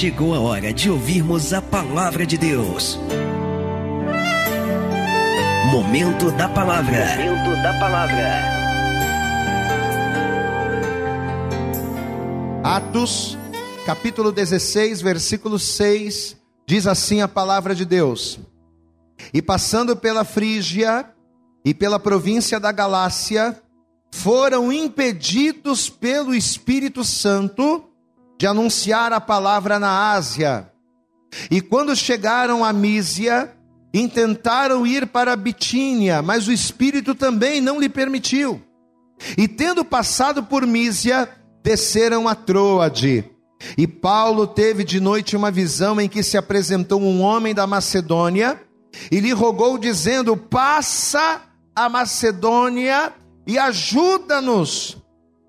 chegou a hora de ouvirmos a palavra de Deus. Momento da palavra. Momento da palavra. Atos, capítulo 16, versículo 6, diz assim a palavra de Deus: E passando pela Frígia e pela província da Galácia, foram impedidos pelo Espírito Santo de anunciar a palavra na Ásia. E quando chegaram a Mísia, intentaram ir para Bitínia, mas o Espírito também não lhe permitiu. E tendo passado por Mísia, desceram a Troade. E Paulo teve de noite uma visão em que se apresentou um homem da Macedônia e lhe rogou, dizendo: Passa a Macedônia e ajuda-nos.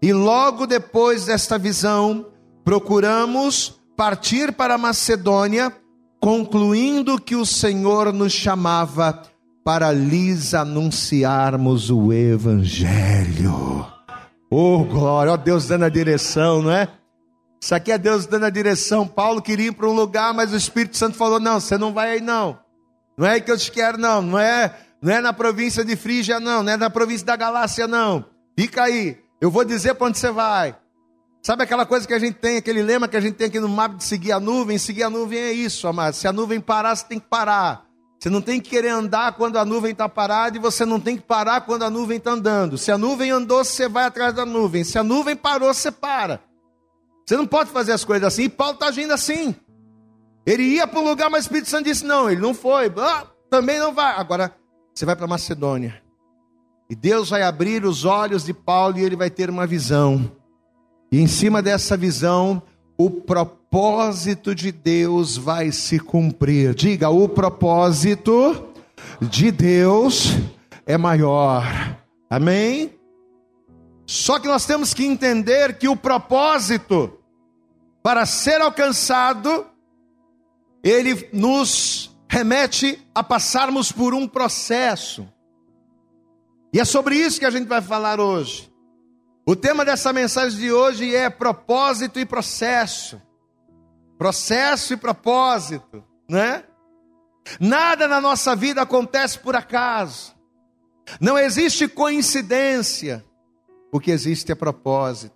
E logo depois desta visão, procuramos partir para Macedônia, concluindo que o Senhor nos chamava para lhes anunciarmos o Evangelho. Oh, glória, ó Deus dando a direção, não é? Isso aqui é Deus dando a direção. Paulo queria ir para um lugar, mas o Espírito Santo falou: não, você não vai aí, não. Não é aí que eu te quero, não. Não é não é na província de Frígia, não. Não é na província da Galácia, não. Fica aí. Eu vou dizer para onde você vai. Sabe aquela coisa que a gente tem, aquele lema que a gente tem aqui no mapa de seguir a nuvem? Seguir a nuvem é isso, amado. Se a nuvem parar, você tem que parar. Você não tem que querer andar quando a nuvem está parada e você não tem que parar quando a nuvem está andando. Se a nuvem andou, você vai atrás da nuvem. Se a nuvem parou, você para. Você não pode fazer as coisas assim. E Paulo está agindo assim. Ele ia para um lugar, mas o Espírito Santo disse: não, ele não foi. Ah, também não vai. Agora, você vai para Macedônia. E Deus vai abrir os olhos de Paulo e ele vai ter uma visão. E em cima dessa visão, o propósito de Deus vai se cumprir. Diga, o propósito de Deus é maior. Amém? Só que nós temos que entender que o propósito para ser alcançado, ele nos remete a passarmos por um processo. E é sobre isso que a gente vai falar hoje. O tema dessa mensagem de hoje é propósito e processo. Processo e propósito, né? Nada na nossa vida acontece por acaso. Não existe coincidência. O que existe é propósito.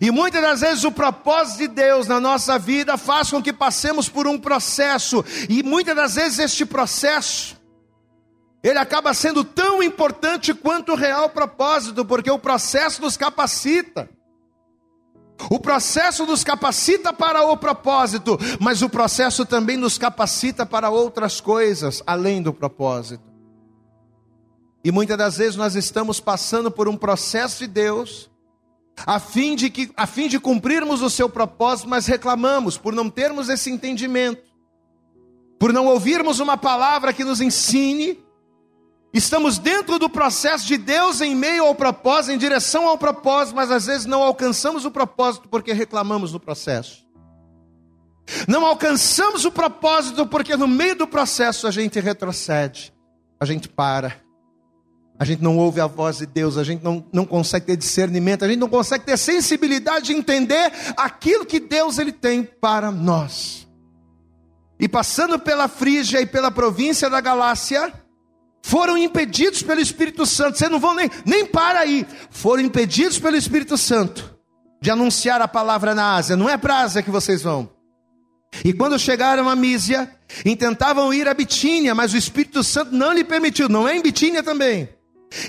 E muitas das vezes o propósito de Deus na nossa vida faz com que passemos por um processo, e muitas das vezes este processo ele acaba sendo tão importante quanto o real propósito, porque o processo nos capacita. O processo nos capacita para o propósito, mas o processo também nos capacita para outras coisas além do propósito. E muitas das vezes nós estamos passando por um processo de Deus, a fim de, que, a fim de cumprirmos o seu propósito, mas reclamamos por não termos esse entendimento, por não ouvirmos uma palavra que nos ensine. Estamos dentro do processo de Deus em meio ao propósito, em direção ao propósito, mas às vezes não alcançamos o propósito porque reclamamos do processo. Não alcançamos o propósito porque no meio do processo a gente retrocede, a gente para a gente não ouve a voz de Deus, a gente não, não consegue ter discernimento, a gente não consegue ter sensibilidade de entender aquilo que Deus ele tem para nós. E passando pela Frígia e pela província da Galácia, foram impedidos pelo Espírito Santo. Vocês não vão nem, nem para aí. Foram impedidos pelo Espírito Santo de anunciar a palavra na Ásia. Não é para Ásia que vocês vão. E quando chegaram a Mísia, intentavam ir a Bitínia, mas o Espírito Santo não lhe permitiu. Não é em Bitínia também.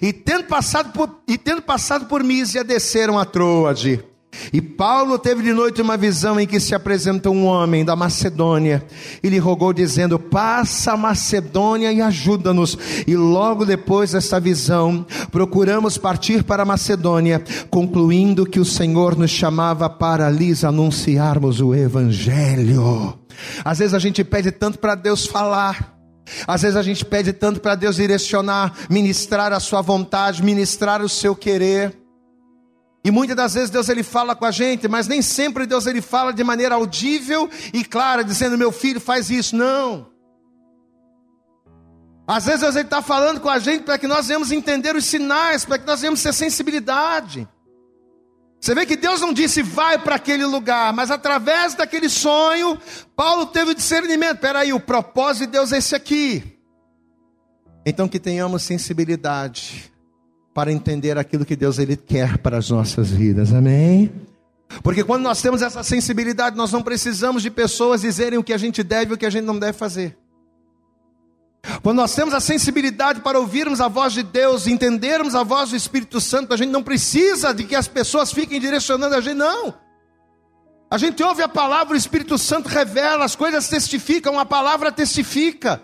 E tendo passado por, e tendo passado por Mísia, desceram a Troade. E Paulo teve de noite uma visão em que se apresenta um homem da Macedônia e lhe rogou, dizendo: Passa a Macedônia e ajuda-nos. E logo depois dessa visão, procuramos partir para a Macedônia, concluindo que o Senhor nos chamava para lhes anunciarmos o Evangelho. Às vezes a gente pede tanto para Deus falar. Às vezes a gente pede tanto para Deus direcionar, ministrar a sua vontade, ministrar o seu querer. E muitas das vezes Deus ele fala com a gente, mas nem sempre Deus ele fala de maneira audível e clara, dizendo: meu filho faz isso. Não. Às vezes Deus está falando com a gente para que nós venhamos entender os sinais, para que nós venhamos ter sensibilidade. Você vê que Deus não disse vai para aquele lugar, mas através daquele sonho, Paulo teve o discernimento: peraí, o propósito de Deus é esse aqui. Então que tenhamos sensibilidade para entender aquilo que Deus ele quer para as nossas vidas. Amém? Porque quando nós temos essa sensibilidade, nós não precisamos de pessoas dizerem o que a gente deve e o que a gente não deve fazer. Quando nós temos a sensibilidade para ouvirmos a voz de Deus, entendermos a voz do Espírito Santo, a gente não precisa de que as pessoas fiquem direcionando a gente, não. A gente ouve a palavra, o Espírito Santo revela, as coisas testificam, a palavra testifica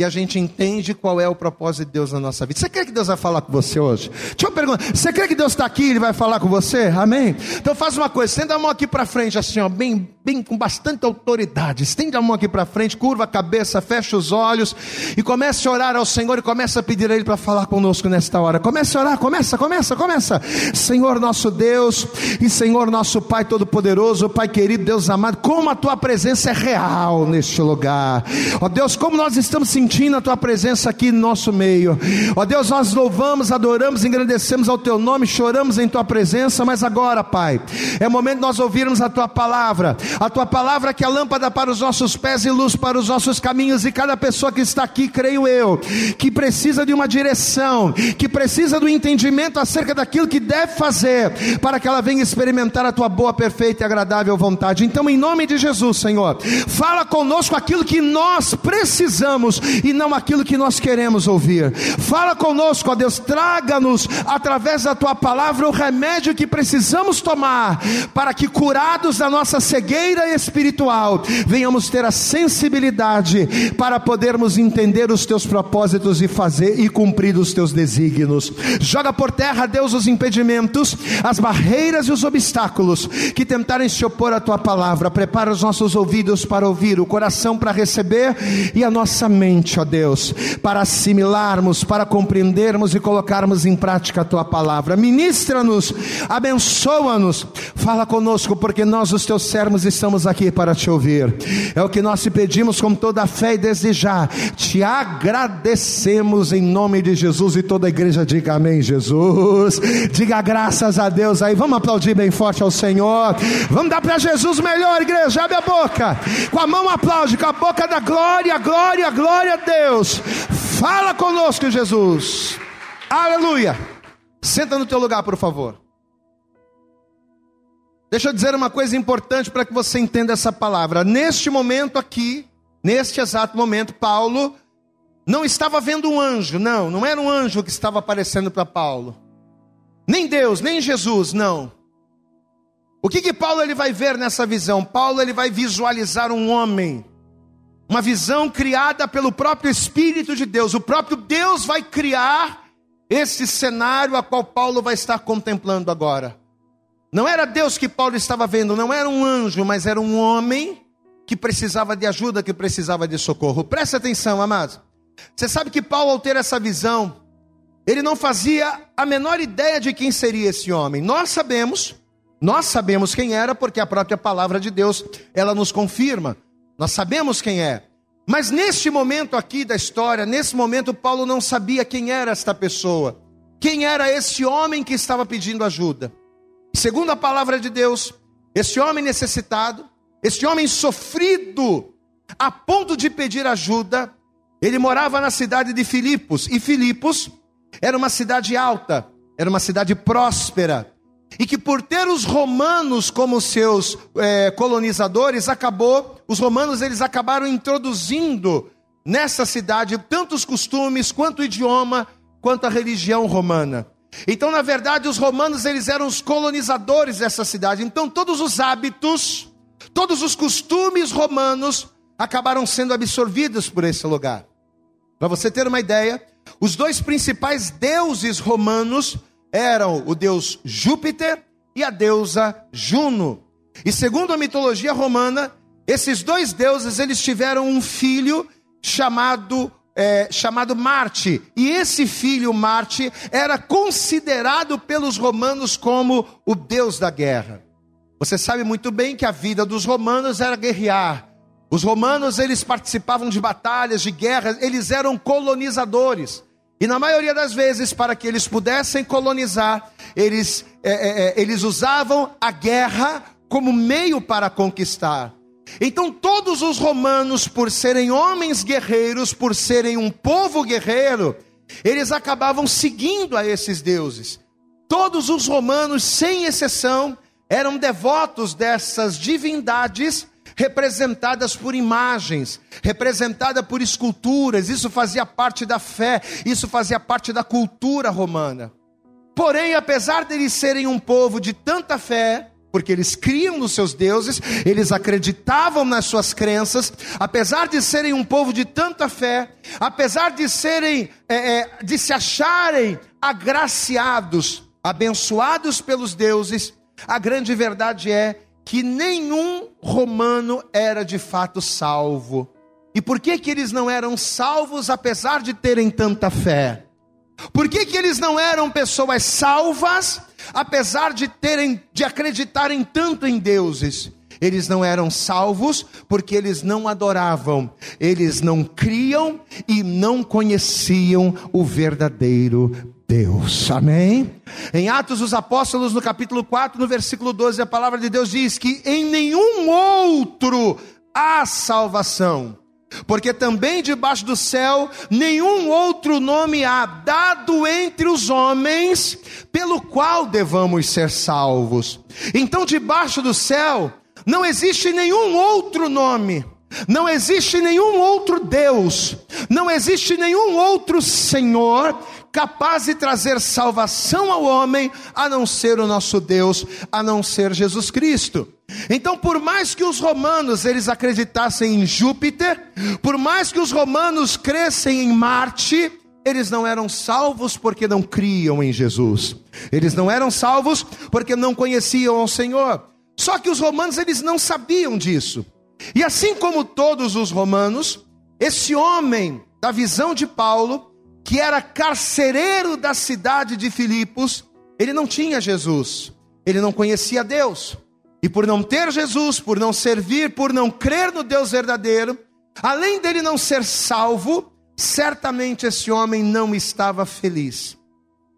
e a gente entende qual é o propósito de Deus na nossa vida. Você crê que Deus vai falar com você hoje? Deixa eu perguntar, você crê que Deus está aqui e Ele vai falar com você? Amém? Então faz uma coisa, estenda a mão aqui para frente, assim, ó, bem, bem, com bastante autoridade. Estende a mão aqui para frente, curva a cabeça, fecha os olhos e comece a orar ao Senhor e comece a pedir a Ele para falar conosco nesta hora. Comece a orar, começa, começa, começa. Senhor nosso Deus e Senhor nosso Pai Todo-Poderoso, Pai querido, Deus amado, como a Tua presença é real neste lugar. Ó Deus, como nós estamos sentindo sentindo a tua presença aqui no nosso meio. Ó Deus, nós louvamos, adoramos, engrandecemos ao teu nome, choramos em tua presença, mas agora, Pai, é momento de nós ouvirmos a tua palavra, a tua palavra que é lâmpada para os nossos pés e luz para os nossos caminhos, e cada pessoa que está aqui, creio eu, que precisa de uma direção, que precisa do entendimento acerca daquilo que deve fazer, para que ela venha experimentar a tua boa, perfeita e agradável vontade. Então, em nome de Jesus, Senhor, fala conosco aquilo que nós precisamos e não aquilo que nós queremos ouvir. Fala conosco, ó Deus, traga-nos através da tua palavra o remédio que precisamos tomar para que curados da nossa cegueira espiritual, venhamos ter a sensibilidade para podermos entender os teus propósitos e fazer e cumprir os teus desígnios. Joga por terra, Deus, os impedimentos, as barreiras e os obstáculos que tentarem se opor à tua palavra. Prepara os nossos ouvidos para ouvir, o coração para receber e a nossa mente ó Deus, para assimilarmos, para compreendermos e colocarmos em prática a tua palavra. Ministra-nos, abençoa-nos, fala conosco, porque nós, os teus servos, estamos aqui para te ouvir. É o que nós te pedimos com toda a fé e desde já te agradecemos em nome de Jesus e toda a igreja diga amém, Jesus. Diga graças a Deus aí, vamos aplaudir bem forte ao Senhor. Vamos dar para Jesus melhor, igreja, abre a boca. Com a mão aplaude, com a boca da glória, glória, glória Deus. Fala conosco, Jesus. Aleluia. Senta no teu lugar, por favor. Deixa eu dizer uma coisa importante para que você entenda essa palavra. Neste momento aqui, neste exato momento, Paulo não estava vendo um anjo, não, não era um anjo que estava aparecendo para Paulo. Nem Deus, nem Jesus, não. O que que Paulo ele vai ver nessa visão? Paulo ele vai visualizar um homem uma visão criada pelo próprio Espírito de Deus. O próprio Deus vai criar esse cenário a qual Paulo vai estar contemplando agora. Não era Deus que Paulo estava vendo, não era um anjo, mas era um homem que precisava de ajuda, que precisava de socorro. Preste atenção, amados. Você sabe que Paulo, ao ter essa visão, ele não fazia a menor ideia de quem seria esse homem. Nós sabemos, nós sabemos quem era, porque a própria palavra de Deus, ela nos confirma. Nós sabemos quem é. Mas neste momento aqui da história, nesse momento, Paulo não sabia quem era esta pessoa. Quem era esse homem que estava pedindo ajuda. Segundo a palavra de Deus, esse homem necessitado, esse homem sofrido, a ponto de pedir ajuda, ele morava na cidade de Filipos. E Filipos era uma cidade alta, era uma cidade próspera, e que por ter os romanos como seus é, colonizadores, acabou, os romanos eles acabaram introduzindo nessa cidade tanto os costumes, quanto o idioma, quanto a religião romana. Então, na verdade, os romanos eles eram os colonizadores dessa cidade. Então, todos os hábitos, todos os costumes romanos acabaram sendo absorvidos por esse lugar. Para você ter uma ideia, os dois principais deuses romanos eram o deus Júpiter e a deusa Juno. E segundo a mitologia romana, esses dois deuses eles tiveram um filho chamado é, chamado Marte. E esse filho Marte era considerado pelos romanos como o deus da guerra. Você sabe muito bem que a vida dos romanos era guerrear. Os romanos eles participavam de batalhas, de guerras, eles eram colonizadores. E na maioria das vezes, para que eles pudessem colonizar, eles, é, é, é, eles usavam a guerra como meio para conquistar. Então, todos os romanos, por serem homens guerreiros, por serem um povo guerreiro, eles acabavam seguindo a esses deuses. Todos os romanos, sem exceção, eram devotos dessas divindades representadas por imagens, representada por esculturas, isso fazia parte da fé, isso fazia parte da cultura romana. Porém, apesar deles serem um povo de tanta fé, porque eles criam nos seus deuses, eles acreditavam nas suas crenças, apesar de serem um povo de tanta fé, apesar de serem, é, é, de se acharem agraciados, abençoados pelos deuses, a grande verdade é que nenhum romano era de fato salvo. E por que que eles não eram salvos apesar de terem tanta fé? Por que que eles não eram pessoas salvas apesar de terem de acreditarem tanto em deuses? Eles não eram salvos porque eles não adoravam, eles não criam e não conheciam o verdadeiro Deus. Amém? Em Atos dos Apóstolos, no capítulo 4, no versículo 12, a palavra de Deus diz que em nenhum outro há salvação. Porque também debaixo do céu nenhum outro nome há dado entre os homens pelo qual devamos ser salvos. Então, debaixo do céu não existe nenhum outro nome não existe nenhum outro Deus, não existe nenhum outro Senhor capaz de trazer salvação ao homem, a não ser o nosso Deus, a não ser Jesus Cristo. Então, por mais que os romanos eles acreditassem em Júpiter, por mais que os romanos crescem em Marte, eles não eram salvos porque não criam em Jesus. Eles não eram salvos porque não conheciam o Senhor. Só que os romanos eles não sabiam disso. E assim como todos os romanos, esse homem da visão de Paulo, que era carcereiro da cidade de Filipos, ele não tinha Jesus, ele não conhecia Deus. E por não ter Jesus, por não servir, por não crer no Deus verdadeiro, além dele não ser salvo, certamente esse homem não estava feliz.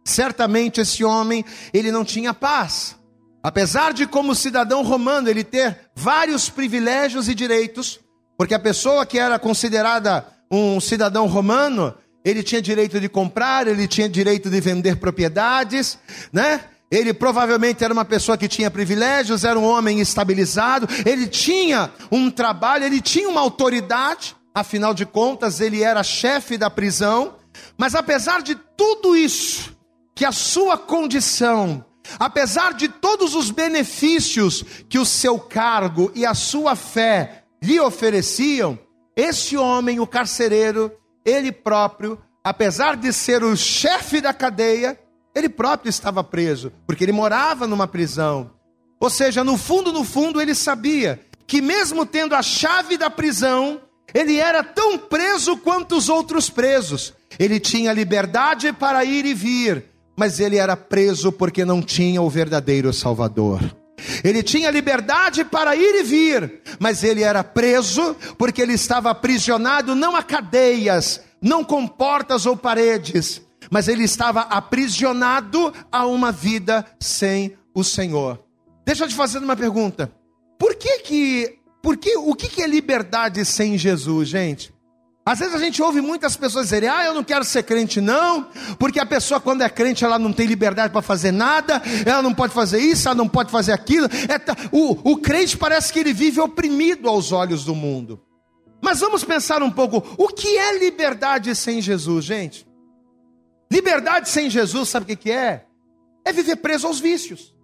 Certamente esse homem, ele não tinha paz. Apesar de, como cidadão romano, ele ter vários privilégios e direitos, porque a pessoa que era considerada um cidadão romano, ele tinha direito de comprar, ele tinha direito de vender propriedades, né? Ele provavelmente era uma pessoa que tinha privilégios, era um homem estabilizado, ele tinha um trabalho, ele tinha uma autoridade, afinal de contas, ele era chefe da prisão. Mas apesar de tudo isso, que a sua condição Apesar de todos os benefícios que o seu cargo e a sua fé lhe ofereciam, esse homem, o carcereiro, ele próprio, apesar de ser o chefe da cadeia, ele próprio estava preso, porque ele morava numa prisão. Ou seja, no fundo, no fundo, ele sabia que, mesmo tendo a chave da prisão, ele era tão preso quanto os outros presos. Ele tinha liberdade para ir e vir, mas ele era preso porque não tinha o verdadeiro Salvador. Ele tinha liberdade para ir e vir, mas ele era preso porque ele estava aprisionado não a cadeias, não com portas ou paredes, mas ele estava aprisionado a uma vida sem o Senhor. Deixa eu te fazer uma pergunta. Por que que, por que, o que que é liberdade sem Jesus, gente? Às vezes a gente ouve muitas pessoas dizerem: Ah, eu não quero ser crente, não, porque a pessoa, quando é crente, ela não tem liberdade para fazer nada, ela não pode fazer isso, ela não pode fazer aquilo. É, o, o crente parece que ele vive oprimido aos olhos do mundo. Mas vamos pensar um pouco: o que é liberdade sem Jesus, gente? Liberdade sem Jesus, sabe o que, que é? É viver preso aos vícios.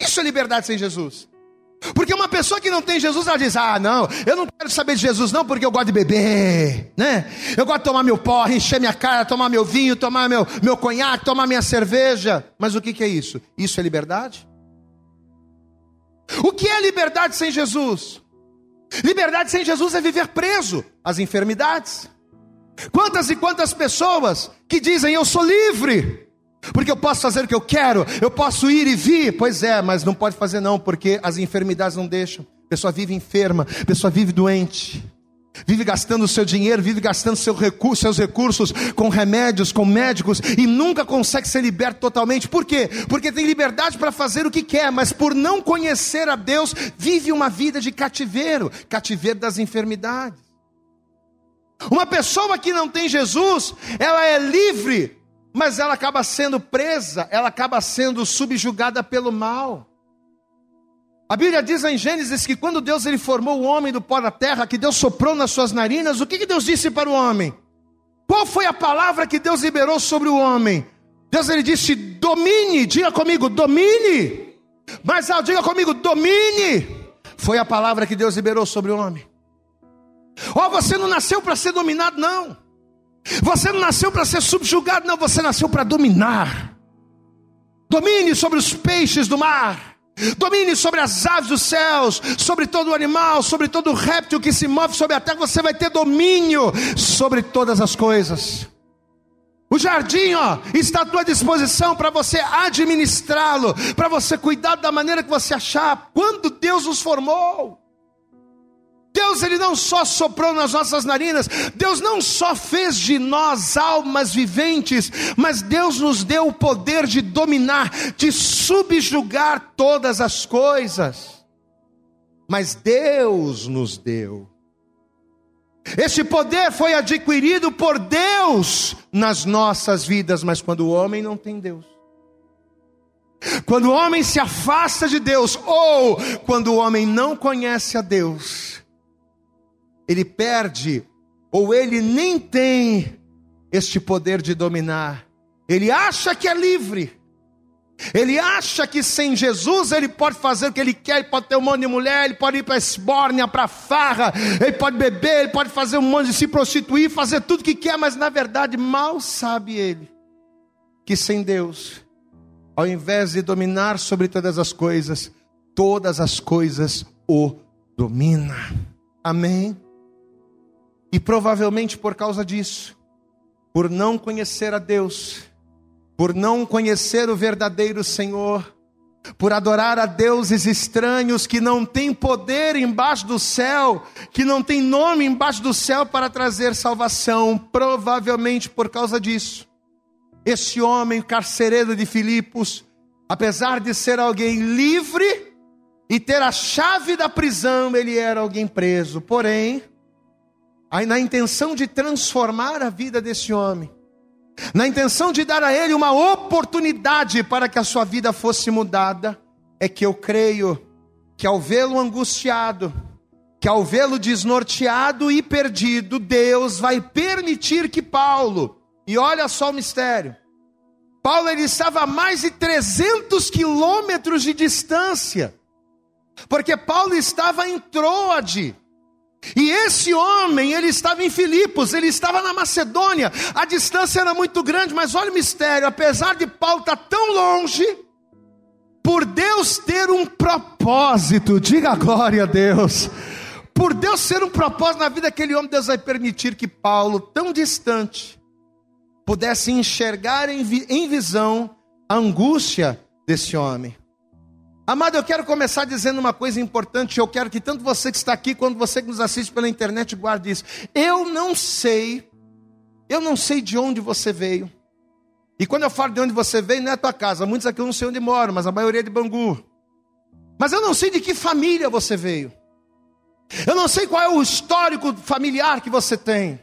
Isso é liberdade sem Jesus. Porque uma pessoa que não tem Jesus, ela diz: Ah, não, eu não quero saber de Jesus, não, porque eu gosto de beber, né? Eu gosto de tomar meu porre, encher minha cara, tomar meu vinho, tomar meu, meu conhaque, tomar minha cerveja. Mas o que, que é isso? Isso é liberdade? O que é liberdade sem Jesus? Liberdade sem Jesus é viver preso às enfermidades. Quantas e quantas pessoas que dizem eu sou livre, porque eu posso fazer o que eu quero, eu posso ir e vir. Pois é, mas não pode fazer não, porque as enfermidades não deixam. A pessoa vive enferma, a pessoa vive doente. vive gastando o seu dinheiro, vive gastando seu recurso, seus recursos com remédios, com médicos e nunca consegue ser liberto totalmente. Por quê? Porque tem liberdade para fazer o que quer, mas por não conhecer a Deus, vive uma vida de cativeiro cativeiro das enfermidades. Uma pessoa que não tem Jesus, ela é livre, mas ela acaba sendo presa, ela acaba sendo subjugada pelo mal. A Bíblia diz em Gênesis que quando Deus ele formou o homem do pó da terra, que Deus soprou nas suas narinas, o que, que Deus disse para o homem? Qual foi a palavra que Deus liberou sobre o homem? Deus ele disse: domine, diga comigo, domine. Mas ah, diga comigo, domine. Foi a palavra que Deus liberou sobre o homem. Oh, você não nasceu para ser dominado, não. Você não nasceu para ser subjugado, não. Você nasceu para dominar. Domine sobre os peixes do mar. Domine sobre as aves dos céus, sobre todo animal, sobre todo réptil que se move sobre a terra, você vai ter domínio sobre todas as coisas. O jardim, ó, está à tua disposição para você administrá-lo, para você cuidar da maneira que você achar, quando Deus os formou. Deus ele não só soprou nas nossas narinas, Deus não só fez de nós almas viventes, mas Deus nos deu o poder de dominar, de subjugar todas as coisas. Mas Deus nos deu. Este poder foi adquirido por Deus nas nossas vidas, mas quando o homem não tem Deus, quando o homem se afasta de Deus, ou quando o homem não conhece a Deus, ele perde, ou ele nem tem este poder de dominar. Ele acha que é livre. Ele acha que sem Jesus ele pode fazer o que ele quer, ele pode ter um monte de mulher, ele pode ir para a esbórnia, para a farra, ele pode beber, ele pode fazer um monte de se prostituir, fazer tudo o que quer, mas na verdade mal sabe ele que sem Deus, ao invés de dominar sobre todas as coisas, todas as coisas o domina. Amém? E provavelmente por causa disso, por não conhecer a Deus, por não conhecer o verdadeiro Senhor, por adorar a deuses estranhos que não têm poder embaixo do céu, que não têm nome embaixo do céu para trazer salvação, provavelmente por causa disso. Esse homem carcereiro de Filipos, apesar de ser alguém livre e ter a chave da prisão, ele era alguém preso. Porém, aí na intenção de transformar a vida desse homem, na intenção de dar a ele uma oportunidade para que a sua vida fosse mudada, é que eu creio que ao vê-lo angustiado, que ao vê-lo desnorteado e perdido, Deus vai permitir que Paulo, e olha só o mistério, Paulo ele estava a mais de 300 quilômetros de distância, porque Paulo estava em Troade, e esse homem, ele estava em Filipos, ele estava na Macedônia, a distância era muito grande, mas olha o mistério: apesar de Paulo estar tão longe, por Deus ter um propósito, diga glória a Deus, por Deus ter um propósito na vida daquele homem, Deus vai permitir que Paulo, tão distante, pudesse enxergar em visão a angústia desse homem. Amado, eu quero começar dizendo uma coisa importante. Eu quero que tanto você que está aqui quanto você que nos assiste pela internet guarde isso. Eu não sei, eu não sei de onde você veio. E quando eu falo de onde você veio, não é a tua casa. Muitos aqui eu não sei onde moram, mas a maioria é de Bangu. Mas eu não sei de que família você veio. Eu não sei qual é o histórico familiar que você tem.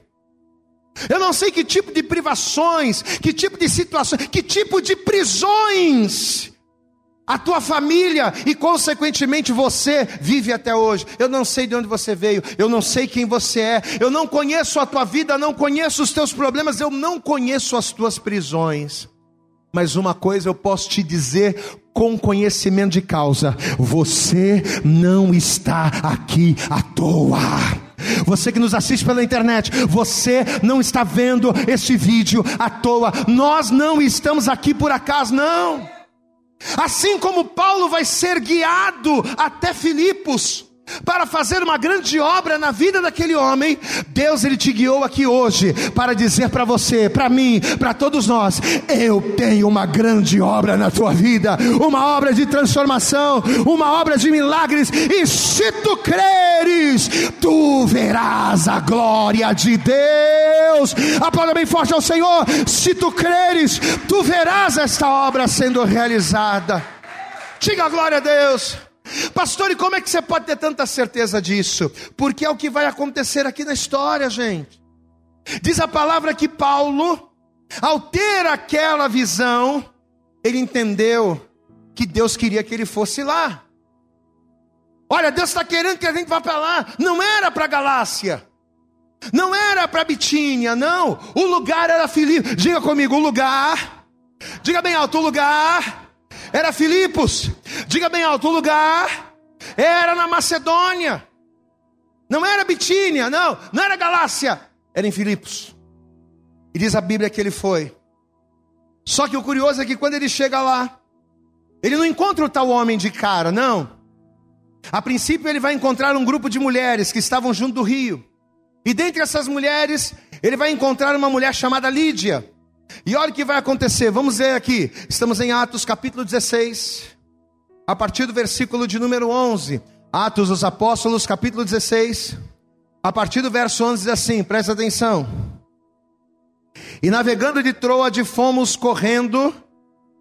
Eu não sei que tipo de privações, que tipo de situações, que tipo de prisões a tua família e, consequentemente, você vive até hoje. Eu não sei de onde você veio, eu não sei quem você é, eu não conheço a tua vida, não conheço os teus problemas, eu não conheço as tuas prisões. Mas uma coisa eu posso te dizer com conhecimento de causa: você não está aqui à toa. Você que nos assiste pela internet, você não está vendo esse vídeo à toa. Nós não estamos aqui por acaso, não. Assim como Paulo vai ser guiado até Filipos, para fazer uma grande obra na vida daquele homem, Deus ele te guiou aqui hoje para dizer para você, para mim, para todos nós, eu tenho uma grande obra na tua vida, uma obra de transformação, uma obra de milagres, e se tu creres, tu verás a glória de Deus. Aplauda bem forte ao Senhor, se tu creres, tu verás esta obra sendo realizada. Diga a glória a Deus. Pastor, e como é que você pode ter tanta certeza disso? Porque é o que vai acontecer aqui na história, gente. Diz a palavra que Paulo, ao ter aquela visão, ele entendeu que Deus queria que ele fosse lá. Olha, Deus está querendo que a gente vá para lá. Não era para Galácia. Não era para Bitínia, não. O lugar era Filipe. Diga comigo, o lugar. Diga bem alto, o lugar era Filipos. Diga bem alto, o lugar era na Macedônia. Não era Bitínia, não, não era Galácia, era em Filipos. E diz a Bíblia que ele foi. Só que o curioso é que quando ele chega lá, ele não encontra o tal homem de cara, não. A princípio ele vai encontrar um grupo de mulheres que estavam junto do rio. E dentre essas mulheres, ele vai encontrar uma mulher chamada Lídia. E olha o que vai acontecer, vamos ver aqui. Estamos em Atos capítulo 16, a partir do versículo de número 11. Atos dos Apóstolos, capítulo 16, a partir do verso 11 diz assim: presta atenção. E navegando de Troade, fomos correndo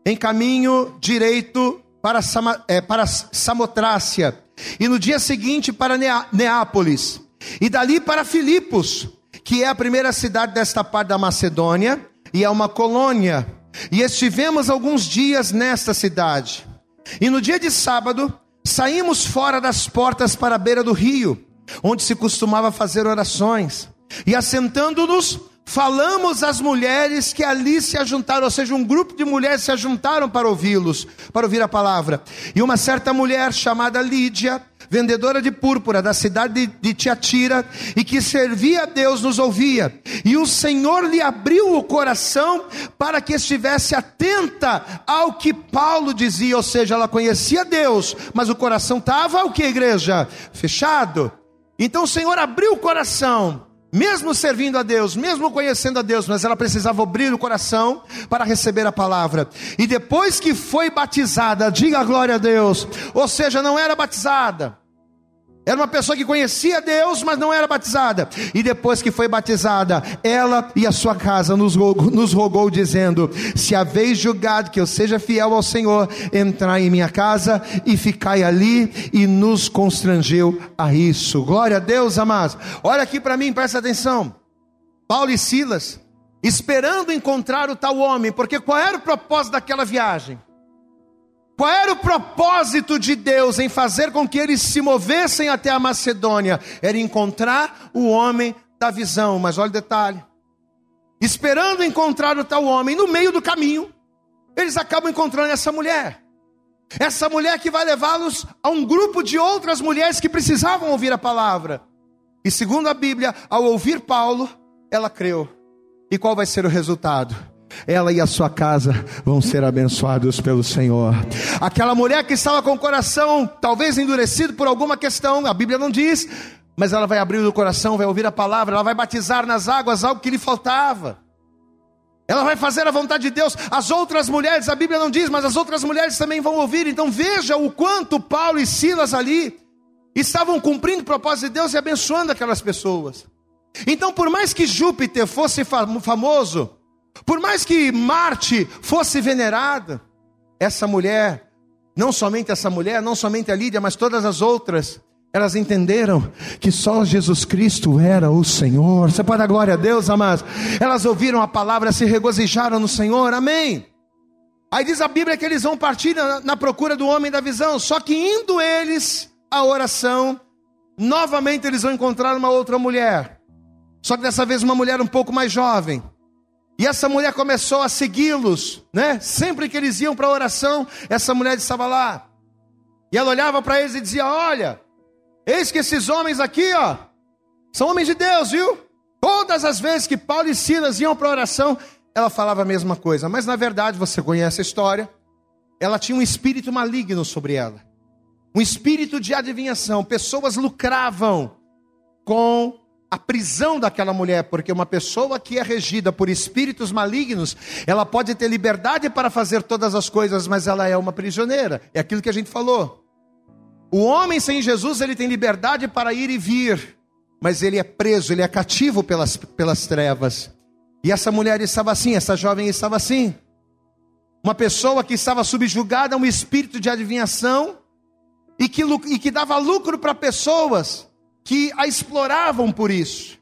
em caminho direito para, Sama, é, para Samotrácia, e no dia seguinte para Neápolis, e dali para Filipos, que é a primeira cidade desta parte da Macedônia e é uma colônia. E estivemos alguns dias nesta cidade. E no dia de sábado, saímos fora das portas para a beira do rio, onde se costumava fazer orações. E assentando-nos, falamos às mulheres que ali se ajuntaram, ou seja, um grupo de mulheres se ajuntaram para ouvi-los, para ouvir a palavra. E uma certa mulher chamada Lídia, vendedora de púrpura da cidade de Tiatira, e que servia a Deus, nos ouvia. E o Senhor lhe abriu o coração para que estivesse atenta ao que Paulo dizia, ou seja, ela conhecia Deus, mas o coração estava o que, igreja? Fechado. Então o Senhor abriu o coração mesmo servindo a Deus, mesmo conhecendo a Deus, mas ela precisava abrir o coração para receber a palavra. E depois que foi batizada, diga glória a Deus, ou seja, não era batizada, era uma pessoa que conhecia Deus, mas não era batizada. E depois que foi batizada, ela e a sua casa nos rogou, nos rogou dizendo: Se haveis julgado que eu seja fiel ao Senhor, entrai em minha casa e ficai ali. E nos constrangeu a isso. Glória a Deus, amados. Olha aqui para mim, presta atenção. Paulo e Silas, esperando encontrar o tal homem, porque qual era o propósito daquela viagem? Qual era o propósito de Deus em fazer com que eles se movessem até a Macedônia? Era encontrar o homem da visão. Mas olha o detalhe: esperando encontrar o tal homem, no meio do caminho, eles acabam encontrando essa mulher. Essa mulher que vai levá-los a um grupo de outras mulheres que precisavam ouvir a palavra. E segundo a Bíblia, ao ouvir Paulo, ela creu. E qual vai ser o resultado? Ela e a sua casa vão ser abençoados pelo Senhor. Aquela mulher que estava com o coração talvez endurecido por alguma questão, a Bíblia não diz, mas ela vai abrir o coração, vai ouvir a palavra, ela vai batizar nas águas algo que lhe faltava. Ela vai fazer a vontade de Deus. As outras mulheres, a Bíblia não diz, mas as outras mulheres também vão ouvir. Então veja o quanto Paulo e Silas ali estavam cumprindo o propósito de Deus e abençoando aquelas pessoas. Então, por mais que Júpiter fosse famoso, por mais que Marte fosse venerada, essa mulher, não somente essa mulher, não somente a Lídia, mas todas as outras, elas entenderam que só Jesus Cristo era o Senhor. Você pode dar glória a Deus, amados? Elas ouviram a palavra, se regozijaram no Senhor, amém. Aí diz a Bíblia que eles vão partir na, na procura do homem da visão, só que indo eles à oração, novamente eles vão encontrar uma outra mulher, só que dessa vez uma mulher um pouco mais jovem. E essa mulher começou a segui-los, né? Sempre que eles iam para a oração, essa mulher estava lá. E ela olhava para eles e dizia: Olha, eis que esses homens aqui, ó, são homens de Deus, viu? Todas as vezes que Paulo e Silas iam para a oração, ela falava a mesma coisa. Mas na verdade, você conhece a história, ela tinha um espírito maligno sobre ela. um espírito de adivinhação. Pessoas lucravam com a prisão daquela mulher, porque uma pessoa que é regida por espíritos malignos, ela pode ter liberdade para fazer todas as coisas, mas ela é uma prisioneira. É aquilo que a gente falou. O homem sem Jesus, ele tem liberdade para ir e vir, mas ele é preso, ele é cativo pelas, pelas trevas. E essa mulher estava assim, essa jovem estava assim. Uma pessoa que estava subjugada a um espírito de adivinhação e que, e que dava lucro para pessoas que a exploravam por isso.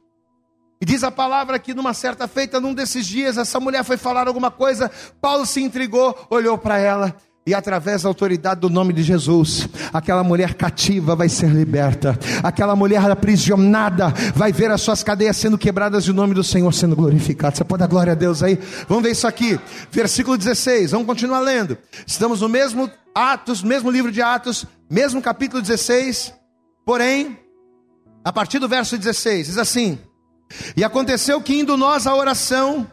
E diz a palavra que numa certa feita, num desses dias, essa mulher foi falar alguma coisa, Paulo se intrigou, olhou para ela e através da autoridade do nome de Jesus, aquela mulher cativa vai ser liberta, aquela mulher aprisionada vai ver as suas cadeias sendo quebradas e o nome do Senhor sendo glorificado. Você pode dar glória a Deus aí? Vamos ver isso aqui, versículo 16, vamos continuar lendo. Estamos no mesmo Atos, mesmo livro de Atos, mesmo capítulo 16, porém, a partir do verso 16, diz assim: E aconteceu que indo nós à oração,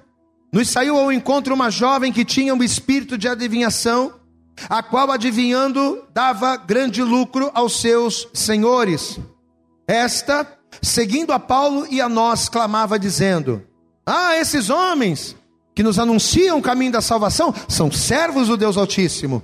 nos saiu ao encontro uma jovem que tinha um espírito de adivinhação, a qual adivinhando dava grande lucro aos seus senhores. Esta, seguindo a Paulo e a nós, clamava dizendo: Ah, esses homens que nos anunciam o caminho da salvação são servos do Deus Altíssimo.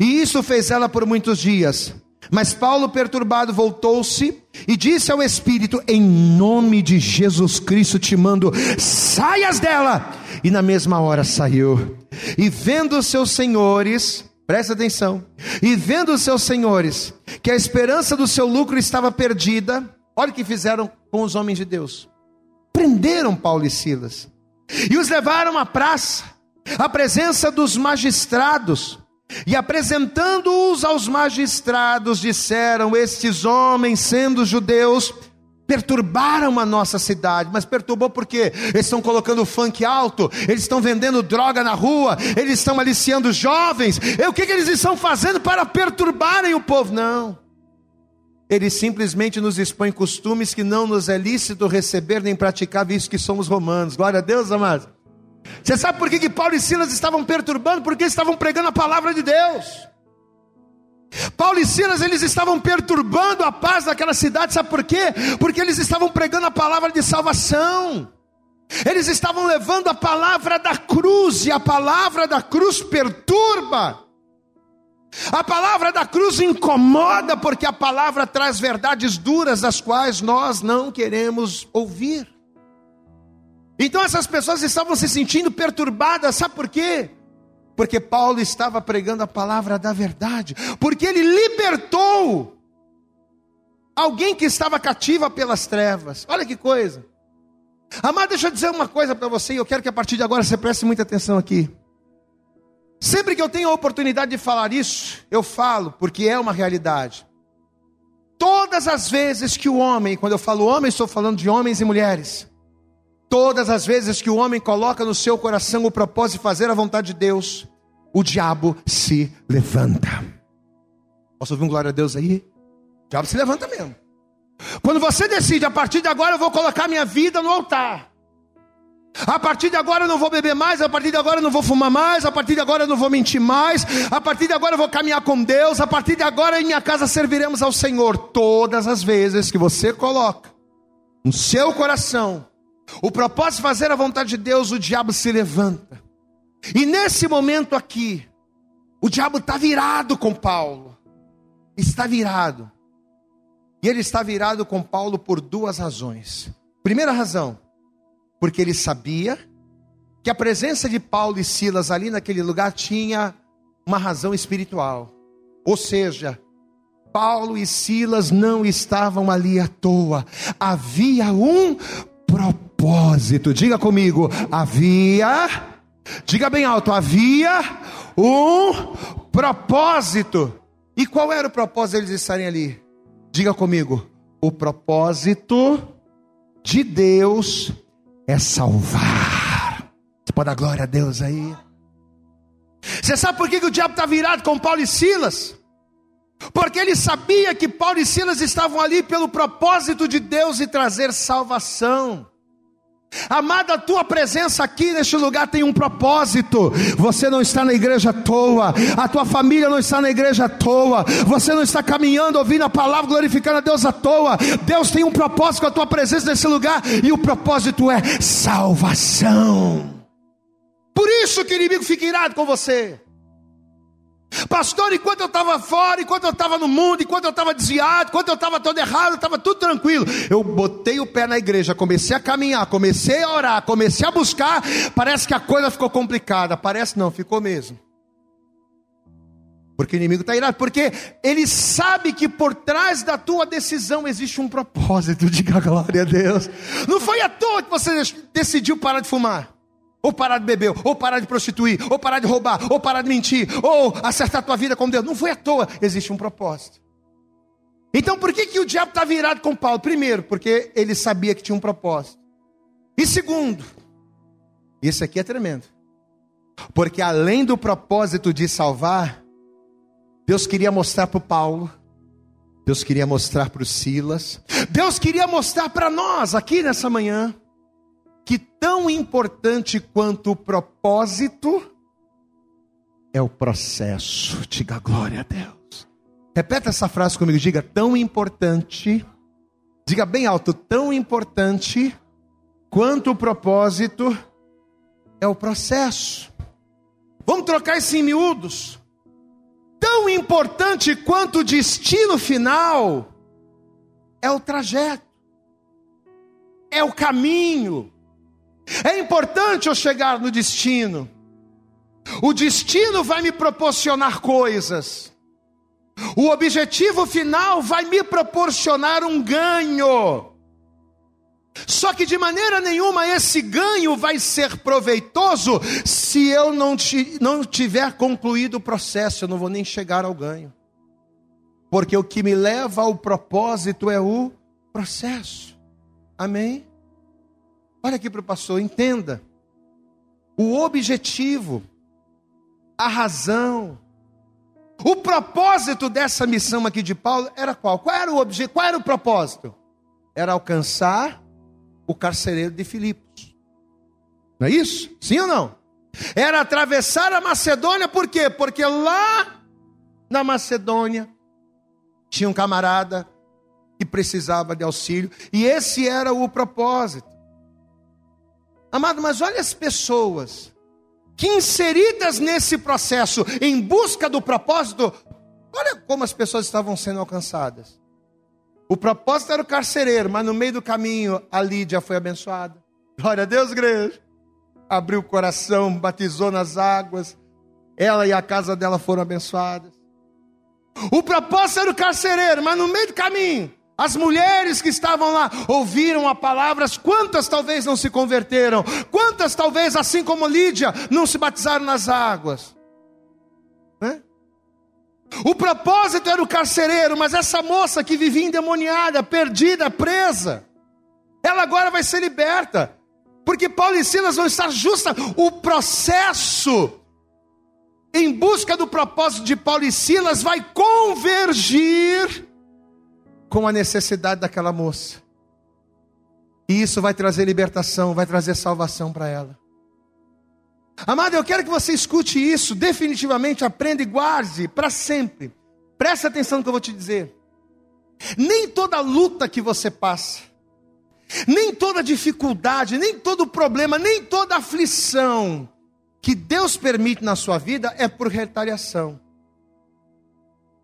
E isso fez ela por muitos dias. Mas Paulo, perturbado, voltou-se e disse ao Espírito: Em nome de Jesus Cristo te mando, saias dela. E na mesma hora saiu. E vendo seus senhores, presta atenção, e vendo seus senhores que a esperança do seu lucro estava perdida, olha o que fizeram com os homens de Deus: prenderam Paulo e Silas e os levaram à praça, à presença dos magistrados e apresentando-os aos magistrados, disseram: Estes homens, sendo judeus, perturbaram a nossa cidade. Mas perturbou porque eles estão colocando funk alto, eles estão vendendo droga na rua, eles estão aliciando jovens. E o que, que eles estão fazendo para perturbarem o povo? Não. Eles simplesmente nos expõem costumes que não nos é lícito receber nem praticar, visto que somos romanos. Glória a Deus, amados. Você sabe por que, que Paulo e Silas estavam perturbando? Porque estavam pregando a palavra de Deus. Paulo e Silas, eles estavam perturbando a paz daquela cidade, sabe por quê? Porque eles estavam pregando a palavra de salvação. Eles estavam levando a palavra da cruz, e a palavra da cruz perturba. A palavra da cruz incomoda, porque a palavra traz verdades duras, das quais nós não queremos ouvir. Então essas pessoas estavam se sentindo perturbadas, sabe por quê? Porque Paulo estava pregando a palavra da verdade, porque ele libertou alguém que estava cativa pelas trevas. Olha que coisa. Amado, deixa eu dizer uma coisa para você, e eu quero que a partir de agora você preste muita atenção aqui. Sempre que eu tenho a oportunidade de falar isso, eu falo, porque é uma realidade. Todas as vezes que o homem, quando eu falo homem, estou falando de homens e mulheres, Todas as vezes que o homem coloca no seu coração o propósito de fazer a vontade de Deus, o diabo se levanta. Posso ouvir um glória a Deus aí? O diabo se levanta mesmo. Quando você decide, a partir de agora eu vou colocar minha vida no altar. A partir de agora eu não vou beber mais, a partir de agora eu não vou fumar mais, a partir de agora eu não vou mentir mais, a partir de agora eu vou caminhar com Deus, a partir de agora em minha casa serviremos ao Senhor. Todas as vezes que você coloca no seu coração o propósito de fazer a vontade de Deus, o diabo se levanta. E nesse momento aqui, o diabo está virado com Paulo. Está virado. E ele está virado com Paulo por duas razões. Primeira razão, porque ele sabia que a presença de Paulo e Silas ali naquele lugar tinha uma razão espiritual. Ou seja, Paulo e Silas não estavam ali à toa. Havia um propósito. Diga comigo, havia, diga bem alto, havia um propósito. E qual era o propósito deles estarem ali? Diga comigo, o propósito de Deus é salvar. Você pode dar glória a Deus aí? Você sabe por que, o diabo está virado com Paulo e Silas? Porque ele sabia que Paulo e Silas estavam ali pelo propósito de Deus e trazer salvação. Amada, a tua presença aqui neste lugar tem um propósito. Você não está na igreja à toa, a tua família não está na igreja à toa, você não está caminhando, ouvindo a palavra, glorificando a Deus à toa. Deus tem um propósito com a tua presença nesse lugar, e o propósito é salvação. Por isso que o inimigo fica irado com você. Pastor, enquanto eu estava fora, enquanto eu estava no mundo, enquanto eu estava desviado, enquanto eu estava todo errado, estava tudo tranquilo. Eu botei o pé na igreja, comecei a caminhar, comecei a orar, comecei a buscar. Parece que a coisa ficou complicada. Parece não, ficou mesmo. Porque o inimigo está irado, porque ele sabe que por trás da tua decisão existe um propósito. Diga glória a Deus. Não foi à toa que você decidiu parar de fumar ou parar de beber, ou parar de prostituir, ou parar de roubar, ou parar de mentir, ou acertar a tua vida com Deus. Não foi à toa, existe um propósito. Então por que, que o diabo está virado com Paulo? Primeiro, porque ele sabia que tinha um propósito. E segundo, isso aqui é tremendo. Porque além do propósito de salvar, Deus queria mostrar para o Paulo, Deus queria mostrar para o Silas, Deus queria mostrar para nós aqui nessa manhã, que tão importante quanto o propósito é o processo. Diga glória a Deus. Repeta essa frase comigo, diga tão importante, diga bem alto, tão importante quanto o propósito é o processo. Vamos trocar isso em miúdos. Tão importante quanto o destino final é o trajeto, é o caminho, é importante eu chegar no destino. O destino vai me proporcionar coisas. O objetivo final vai me proporcionar um ganho. Só que de maneira nenhuma esse ganho vai ser proveitoso se eu não, não tiver concluído o processo, eu não vou nem chegar ao ganho. Porque o que me leva ao propósito é o processo. Amém? Olha aqui para o pastor, entenda. O objetivo, a razão, o propósito dessa missão aqui de Paulo era qual? Qual era o objetivo? Qual era o propósito? Era alcançar o carcereiro de Filipos. Não é isso? Sim ou não? Era atravessar a Macedônia, por quê? Porque lá na Macedônia tinha um camarada que precisava de auxílio, e esse era o propósito. Amado, mas olha as pessoas que inseridas nesse processo, em busca do propósito, olha como as pessoas estavam sendo alcançadas. O propósito era o carcereiro, mas no meio do caminho a Lídia foi abençoada. Glória a Deus, igreja. Abriu o coração, batizou nas águas. Ela e a casa dela foram abençoadas. O propósito era o carcereiro, mas no meio do caminho as mulheres que estavam lá ouviram a palavras, quantas talvez não se converteram? Quantas talvez, assim como Lídia, não se batizaram nas águas? Né? O propósito era o carcereiro, mas essa moça que vivia endemoniada, perdida, presa, ela agora vai ser liberta, porque Paulo e Silas vão estar justa. O processo em busca do propósito de Paulo e Silas vai convergir com a necessidade daquela moça. E isso vai trazer libertação, vai trazer salvação para ela. Amado, eu quero que você escute isso, definitivamente aprenda e guarde para sempre. Presta atenção no que eu vou te dizer. Nem toda luta que você passa, nem toda dificuldade, nem todo problema, nem toda aflição que Deus permite na sua vida é por retaliação.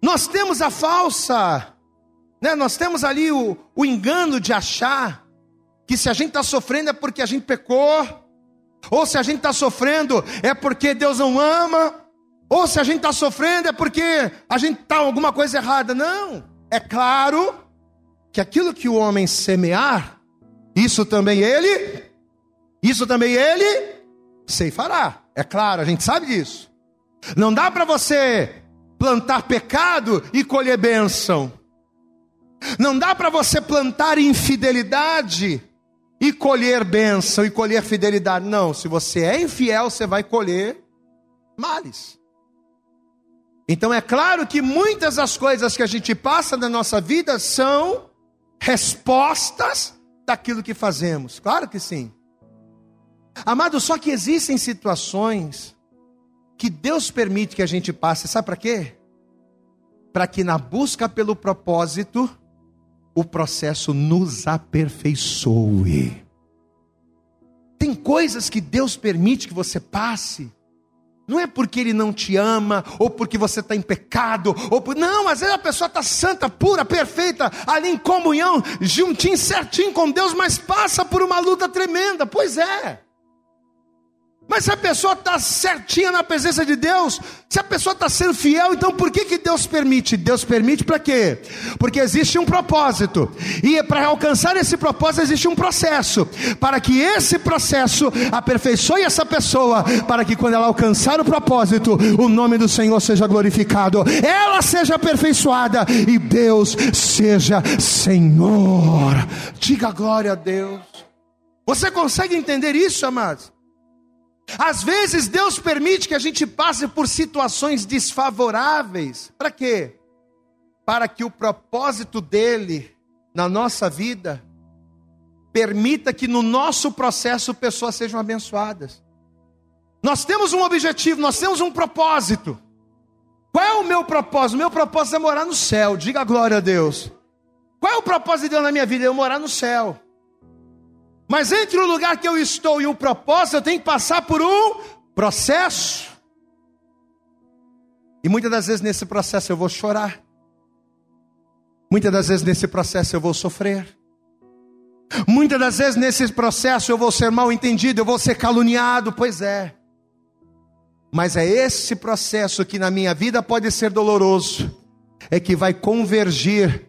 Nós temos a falsa né? Nós temos ali o, o engano de achar que se a gente está sofrendo é porque a gente pecou, ou se a gente está sofrendo é porque Deus não ama, ou se a gente está sofrendo é porque a gente está alguma coisa errada. Não, é claro que aquilo que o homem semear, isso também ele, isso também ele ceifará. É claro, a gente sabe disso. Não dá para você plantar pecado e colher bênção. Não dá para você plantar infidelidade e colher bênção e colher fidelidade. Não, se você é infiel, você vai colher males. Então é claro que muitas das coisas que a gente passa na nossa vida são respostas daquilo que fazemos. Claro que sim. Amado, só que existem situações que Deus permite que a gente passe, sabe para quê? Para que na busca pelo propósito, o processo nos aperfeiçoe. Tem coisas que Deus permite que você passe, não é porque Ele não te ama, ou porque você está em pecado, ou por... não, às vezes a pessoa está santa, pura, perfeita, ali em comunhão, juntinho, certinho com Deus, mas passa por uma luta tremenda, pois é. Mas se a pessoa está certinha na presença de Deus, se a pessoa está sendo fiel, então por que, que Deus permite? Deus permite para quê? Porque existe um propósito, e para alcançar esse propósito existe um processo, para que esse processo aperfeiçoe essa pessoa, para que quando ela alcançar o propósito, o nome do Senhor seja glorificado, ela seja aperfeiçoada e Deus seja Senhor. Diga glória a Deus. Você consegue entender isso, amados? Às vezes Deus permite que a gente passe por situações desfavoráveis. Para quê? Para que o propósito dele na nossa vida permita que no nosso processo pessoas sejam abençoadas. Nós temos um objetivo, nós temos um propósito. Qual é o meu propósito? O meu propósito é morar no céu. Diga glória a Deus. Qual é o propósito de Deus na minha vida? É eu morar no céu. Mas entre o lugar que eu estou e o propósito, eu tenho que passar por um processo. E muitas das vezes nesse processo eu vou chorar. Muitas das vezes nesse processo eu vou sofrer. Muitas das vezes nesse processo eu vou ser mal entendido, eu vou ser caluniado, pois é. Mas é esse processo que na minha vida pode ser doloroso, é que vai convergir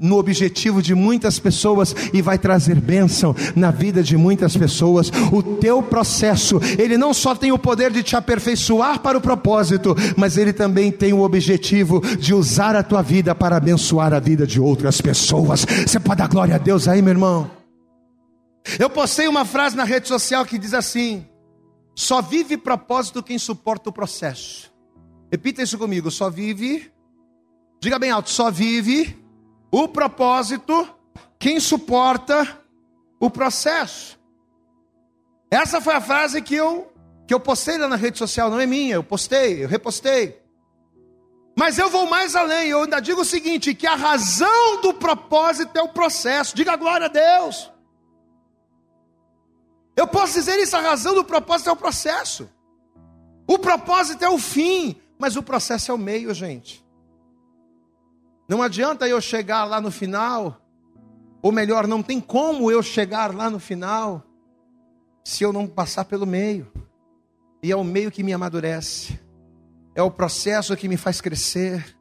no objetivo de muitas pessoas e vai trazer bênção na vida de muitas pessoas. O teu processo, ele não só tem o poder de te aperfeiçoar para o propósito, mas ele também tem o objetivo de usar a tua vida para abençoar a vida de outras pessoas. Você pode dar glória a Deus aí, meu irmão? Eu postei uma frase na rede social que diz assim: só vive propósito quem suporta o processo. Repita isso comigo: só vive, diga bem alto, só vive o propósito, quem suporta o processo. Essa foi a frase que eu que eu postei lá na rede social, não é minha, eu postei, eu repostei. Mas eu vou mais além, eu ainda digo o seguinte: que a razão do propósito é o processo. Diga glória a Deus. Eu posso dizer isso, a razão do propósito é o processo. O propósito é o fim, mas o processo é o meio, gente. Não adianta eu chegar lá no final, ou melhor, não tem como eu chegar lá no final, se eu não passar pelo meio. E é o meio que me amadurece, é o processo que me faz crescer,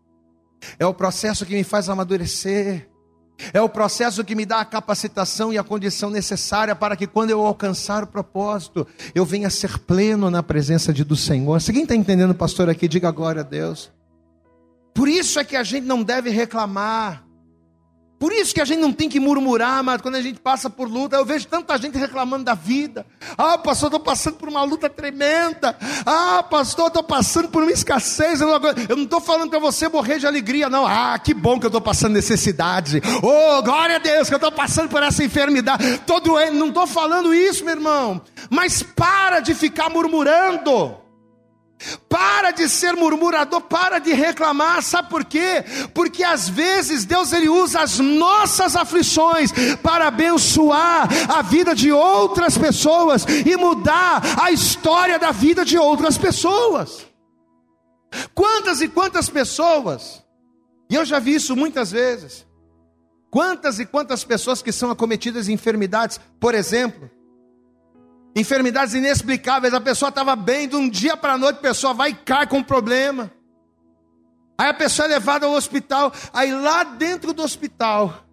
é o processo que me faz amadurecer, é o processo que me dá a capacitação e a condição necessária para que quando eu alcançar o propósito, eu venha ser pleno na presença de, do Senhor. Se quem está entendendo, pastor, aqui, diga glória a Deus. Por isso é que a gente não deve reclamar. Por isso que a gente não tem que murmurar, mas quando a gente passa por luta, eu vejo tanta gente reclamando da vida. Ah, pastor, estou passando por uma luta tremenda. Ah, pastor, estou passando por uma escassez. Eu não estou falando para você morrer de alegria, não. Ah, que bom que eu estou passando necessidade. Oh, glória a Deus que eu estou passando por essa enfermidade. Todo não estou falando isso, meu irmão. Mas para de ficar murmurando. Para de ser murmurador, para de reclamar, sabe por quê? Porque às vezes Deus ele usa as nossas aflições para abençoar a vida de outras pessoas e mudar a história da vida de outras pessoas. Quantas e quantas pessoas, e eu já vi isso muitas vezes, quantas e quantas pessoas que são acometidas de enfermidades, por exemplo, enfermidades inexplicáveis. A pessoa estava bem, de um dia para a noite, a pessoa vai e cai com um problema. Aí a pessoa é levada ao hospital. Aí lá dentro do hospital,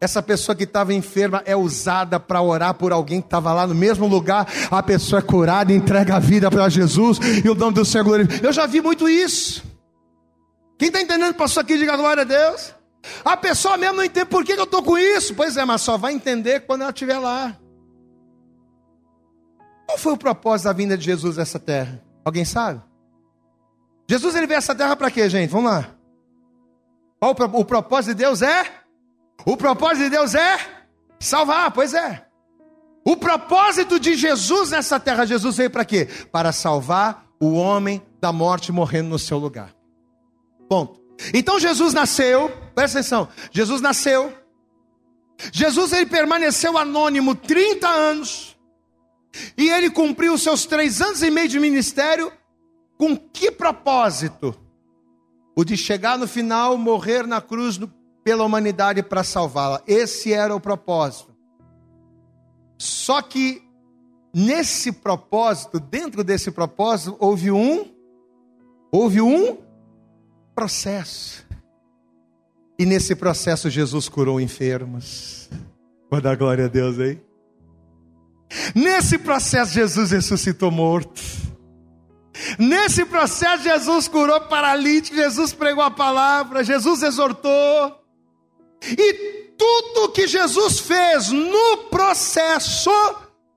essa pessoa que estava enferma é usada para orar por alguém que estava lá no mesmo lugar. A pessoa é curada, entrega a vida para Jesus e o nome do Senhor glorificado. Eu já vi muito isso. Quem está entendendo, passou aqui, diga glória a Deus. A pessoa mesmo não entende por que eu estou com isso. Pois é, mas só vai entender quando ela estiver lá. Qual foi o propósito da vinda de Jesus a essa terra? Alguém sabe? Jesus ele veio a essa terra para quê, gente? Vamos lá. Qual o, o propósito de Deus é? O propósito de Deus é salvar, pois é. O propósito de Jesus nessa terra, Jesus veio para quê? Para salvar o homem da morte morrendo no seu lugar. Ponto. Então Jesus nasceu, presta atenção, Jesus nasceu. Jesus ele permaneceu anônimo 30 anos. E ele cumpriu seus três anos e meio de ministério com que propósito? O de chegar no final, morrer na cruz pela humanidade para salvá-la. Esse era o propósito. Só que nesse propósito, dentro desse propósito, houve um houve um processo. E nesse processo Jesus curou enfermos. Vou dar glória a Deus aí. Nesse processo Jesus ressuscitou mortos. Nesse processo, Jesus curou paralítico, Jesus pregou a palavra, Jesus exortou. E tudo que Jesus fez no processo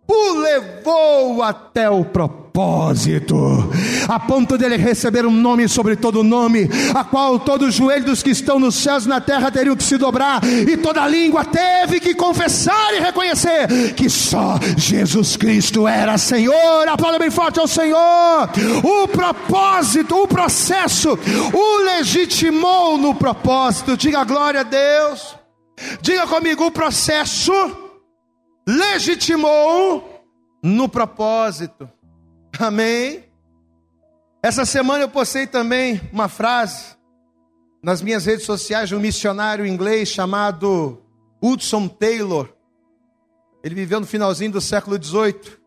o levou até o propósito, a ponto dele receber um nome sobre todo nome, a qual todos os joelhos dos que estão nos céus e na terra teriam que se dobrar, e toda língua teve que confessar e reconhecer que só Jesus Cristo era Senhor. Aplauda bem forte ao Senhor. O propósito, o processo, o legitimou no propósito. Diga glória a Deus. Diga comigo, o processo legitimou no propósito. Amém? Essa semana eu postei também uma frase nas minhas redes sociais de um missionário inglês chamado Hudson Taylor. Ele viveu no finalzinho do século XVIII.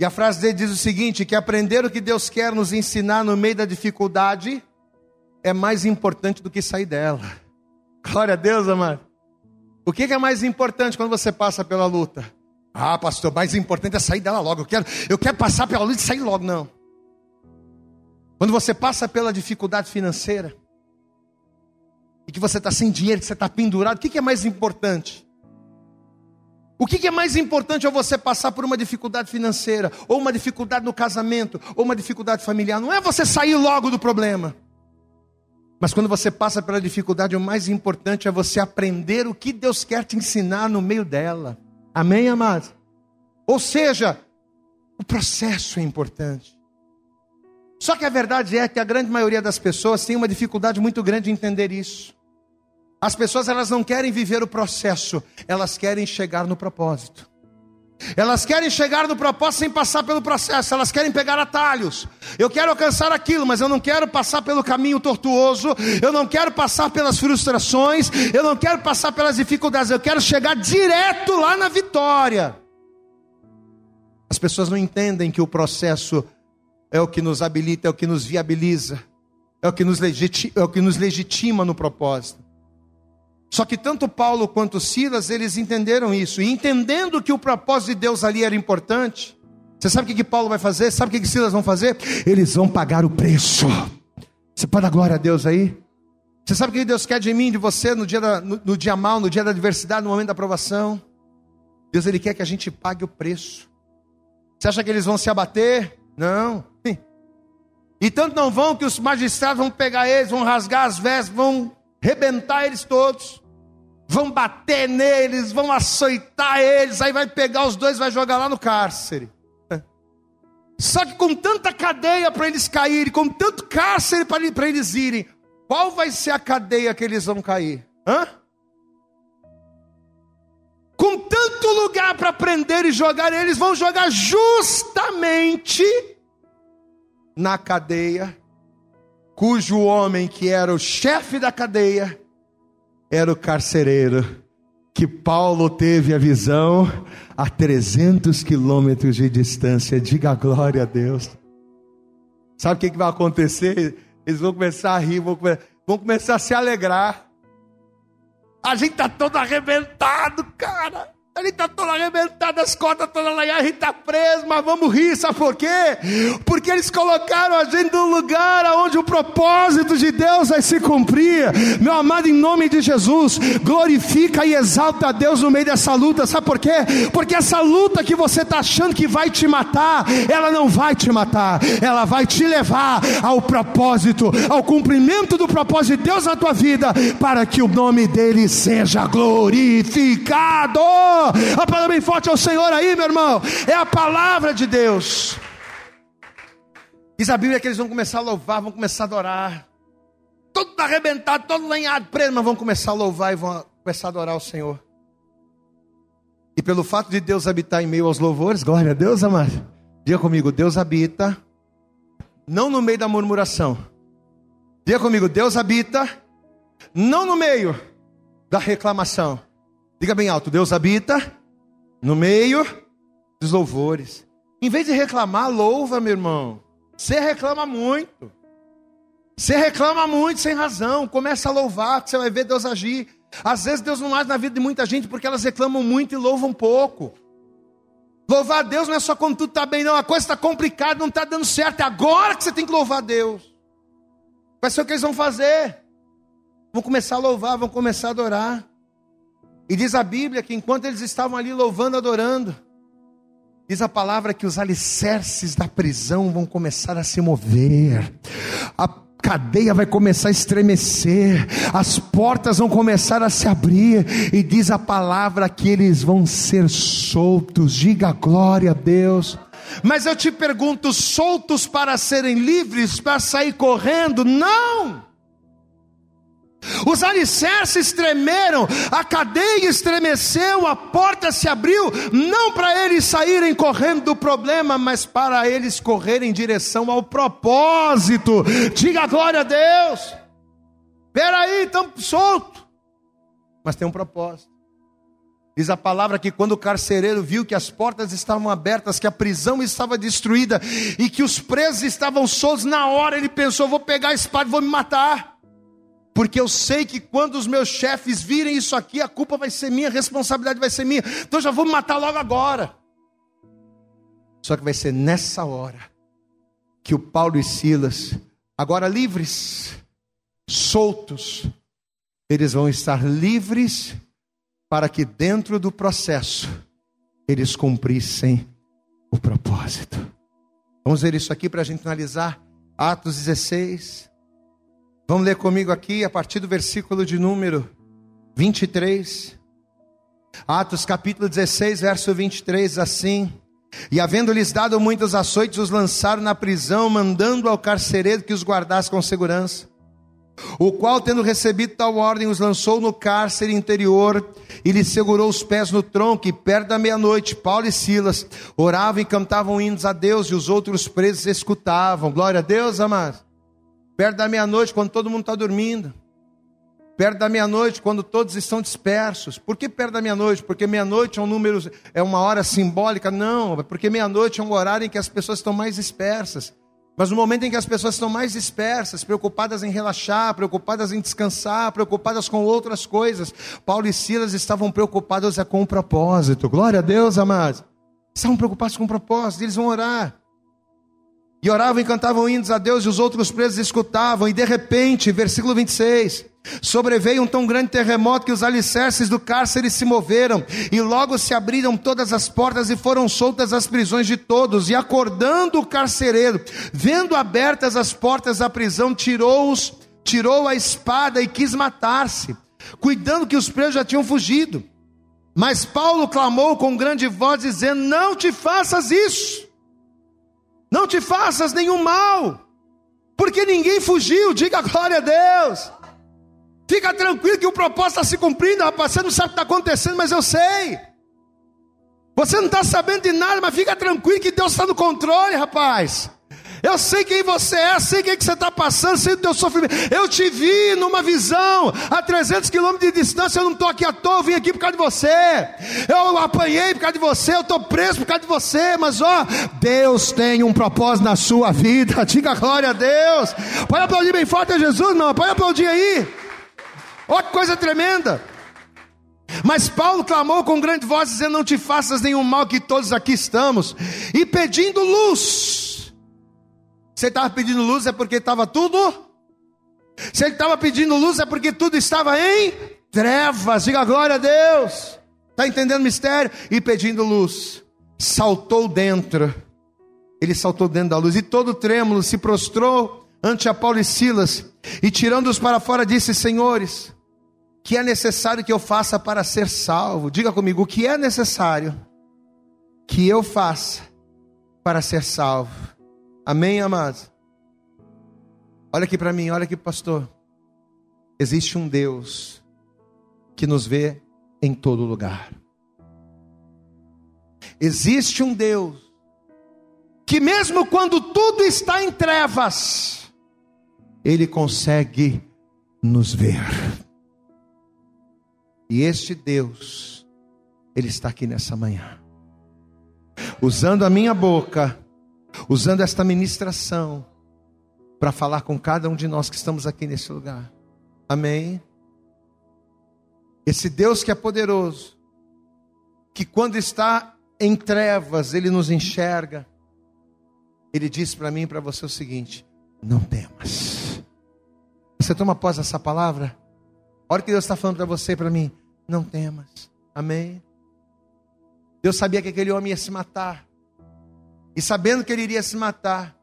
E a frase dele diz o seguinte: que aprender o que Deus quer nos ensinar no meio da dificuldade é mais importante do que sair dela. Glória a Deus, amado. O que é mais importante quando você passa pela luta? Ah, pastor, mais importante é sair dela logo. Eu quero, eu quero passar pela luta e sair logo. Não. Quando você passa pela dificuldade financeira, e que você está sem dinheiro, que você está pendurado, o que é mais importante? O que é mais importante é você passar por uma dificuldade financeira, ou uma dificuldade no casamento, ou uma dificuldade familiar? Não é você sair logo do problema. Mas quando você passa pela dificuldade, o mais importante é você aprender o que Deus quer te ensinar no meio dela. Amém, amados? Ou seja, o processo é importante. Só que a verdade é que a grande maioria das pessoas tem uma dificuldade muito grande de entender isso. As pessoas elas não querem viver o processo, elas querem chegar no propósito. Elas querem chegar no propósito sem passar pelo processo, elas querem pegar atalhos. Eu quero alcançar aquilo, mas eu não quero passar pelo caminho tortuoso, eu não quero passar pelas frustrações, eu não quero passar pelas dificuldades, eu quero chegar direto lá na vitória. As pessoas não entendem que o processo é o que nos habilita, é o que nos viabiliza, é o que nos, é o que nos legitima no propósito. Só que tanto Paulo quanto Silas, eles entenderam isso. E entendendo que o propósito de Deus ali era importante, você sabe o que, que Paulo vai fazer? Sabe o que, que Silas vão fazer? Eles vão pagar o preço. Você pode dar glória a Deus aí? Você sabe o que Deus quer de mim, de você, no dia, da, no, no dia mal, no dia da adversidade, no momento da aprovação? Deus ele quer que a gente pague o preço. Você acha que eles vão se abater? Não. E tanto não vão que os magistrados vão pegar eles, vão rasgar as vestes, vão rebentar eles todos, vão bater neles, vão açoitar eles, aí vai pegar os dois e vai jogar lá no cárcere. Só que com tanta cadeia para eles caírem, com tanto cárcere para eles irem, qual vai ser a cadeia que eles vão cair? Hã? Com tanto lugar para prender e jogar, eles vão jogar justamente na cadeia cujo homem que era o chefe da cadeia era o carcereiro, que Paulo teve a visão a 300 quilômetros de distância. Diga glória a Deus. Sabe o que, que vai acontecer? Eles vão começar a rir, vão, vão começar a se alegrar. A gente está todo arrebentado, cara. Ele está todo arrebentado, as cordas todas lá, a gente está preso, mas vamos rir, sabe por quê? Porque eles colocaram a gente num lugar onde o propósito de Deus vai se cumprir. Meu amado, em nome de Jesus, glorifica e exalta a Deus no meio dessa luta, sabe por quê? Porque essa luta que você está achando que vai te matar, ela não vai te matar, ela vai te levar ao propósito, ao cumprimento do propósito de Deus na tua vida, para que o nome dele seja glorificado. Aplauda bem forte ao Senhor aí, meu irmão. É a palavra de Deus. Diz a Bíblia que eles vão começar a louvar, vão começar a adorar. Todo arrebentado, todo lenhado, preso, mas vão começar a louvar e vão começar a adorar o Senhor. E pelo fato de Deus habitar em meio aos louvores, glória a Deus, amado. Diga comigo, Deus habita, não no meio da murmuração. Diga comigo, Deus habita, não no meio da reclamação. Diga bem alto, Deus habita no meio dos louvores. Em vez de reclamar, louva, meu irmão. Você reclama muito. Você reclama muito sem razão. Começa a louvar, que você vai ver Deus agir. Às vezes Deus não age na vida de muita gente porque elas reclamam muito e louvam pouco. Louvar a Deus não é só quando tudo está bem, não. A coisa está complicada, não está dando certo. É agora que você tem que louvar a Deus. Vai ser o que eles vão fazer. Vão começar a louvar, vão começar a adorar. E diz a Bíblia que enquanto eles estavam ali louvando, adorando, diz a palavra que os alicerces da prisão vão começar a se mover. A cadeia vai começar a estremecer, as portas vão começar a se abrir, e diz a palavra que eles vão ser soltos. Diga glória a Deus. Mas eu te pergunto: soltos para serem livres, para sair correndo? Não! Os alicerces tremeram, a cadeia estremeceu, a porta se abriu, não para eles saírem correndo do problema, mas para eles correrem em direção ao propósito. Diga glória a Deus. Peraí, estamos soltos. Mas tem um propósito. Diz a palavra que quando o carcereiro viu que as portas estavam abertas, que a prisão estava destruída e que os presos estavam soltos, na hora ele pensou: vou pegar a espada e vou me matar porque eu sei que quando os meus chefes virem isso aqui, a culpa vai ser minha, a responsabilidade vai ser minha, então já vou me matar logo agora. Só que vai ser nessa hora que o Paulo e Silas, agora livres, soltos, eles vão estar livres para que dentro do processo eles cumprissem o propósito. Vamos ver isso aqui para a gente analisar. Atos 16, Vamos ler comigo aqui a partir do versículo de número 23. Atos capítulo 16, verso 23, assim. E havendo-lhes dado muitos açoites, os lançaram na prisão, mandando ao carcereiro que os guardasse com segurança. O qual, tendo recebido tal ordem, os lançou no cárcere interior e lhes segurou os pés no tronco. E perto da meia-noite, Paulo e Silas oravam e cantavam hinos a Deus, e os outros presos escutavam. Glória a Deus, amados. Perto da meia-noite, quando todo mundo está dormindo. Perto da meia-noite, quando todos estão dispersos. Por que perto da meia-noite? Porque meia-noite é um número, é uma hora simbólica? Não, é porque meia-noite é um horário em que as pessoas estão mais dispersas. Mas no momento em que as pessoas estão mais dispersas, preocupadas em relaxar, preocupadas em descansar, preocupadas com outras coisas, Paulo e Silas estavam preocupados é com o propósito. Glória a Deus, amados. Estavam preocupados com o propósito, eles vão orar. E oravam e cantavam hinos a Deus, e os outros presos escutavam, e de repente, versículo 26, sobreveio um tão grande terremoto que os alicerces do cárcere se moveram, e logo se abriram todas as portas e foram soltas as prisões de todos, e acordando o carcereiro, vendo abertas as portas da prisão, tirou-os, tirou a espada e quis matar-se, cuidando que os presos já tinham fugido. Mas Paulo clamou com grande voz, dizendo: Não te faças isso não te faças nenhum mal, porque ninguém fugiu, diga glória a Deus. Fica tranquilo que o propósito está se cumprindo, rapaz. Você não sabe o que está acontecendo, mas eu sei. Você não está sabendo de nada, mas fica tranquilo que Deus está no controle, rapaz. Eu sei quem você é, sei quem que você está passando, sei do teu sofrimento. Eu te vi numa visão a 300 quilômetros de distância. Eu não estou aqui à toa, eu vim aqui por causa de você. Eu apanhei por causa de você, eu estou preso por causa de você. Mas ó, Deus tem um propósito na sua vida. Diga glória a Deus. Pode aplaudir bem forte a Jesus, não? Pode aplaudir aí. Olha que coisa tremenda. Mas Paulo clamou com grande voz, dizendo: Não te faças nenhum mal, que todos aqui estamos, e pedindo luz se ele estava pedindo luz é porque estava tudo. Se ele estava pedindo luz é porque tudo estava em trevas. Diga glória a Deus. Está entendendo o mistério? E pedindo luz. Saltou dentro. Ele saltou dentro da luz e todo trêmulo se prostrou ante a Paulo e Silas. E tirando-os para fora, disse: Senhores, que é necessário que eu faça para ser salvo? Diga comigo, o que é necessário que eu faça para ser salvo? Amém, amados? Olha aqui para mim, olha aqui, pastor. Existe um Deus que nos vê em todo lugar. Existe um Deus que, mesmo quando tudo está em trevas, Ele consegue nos ver. E este Deus, Ele está aqui nessa manhã, usando a minha boca, usando esta ministração, para falar com cada um de nós que estamos aqui nesse lugar. Amém? Esse Deus que é poderoso, que quando está em trevas, Ele nos enxerga, Ele diz para mim e para você o seguinte: não temas. Você toma pós essa palavra? Olha o que Deus está falando para você e para mim: não temas. Amém? Deus sabia que aquele homem ia se matar, e sabendo que ele iria se matar,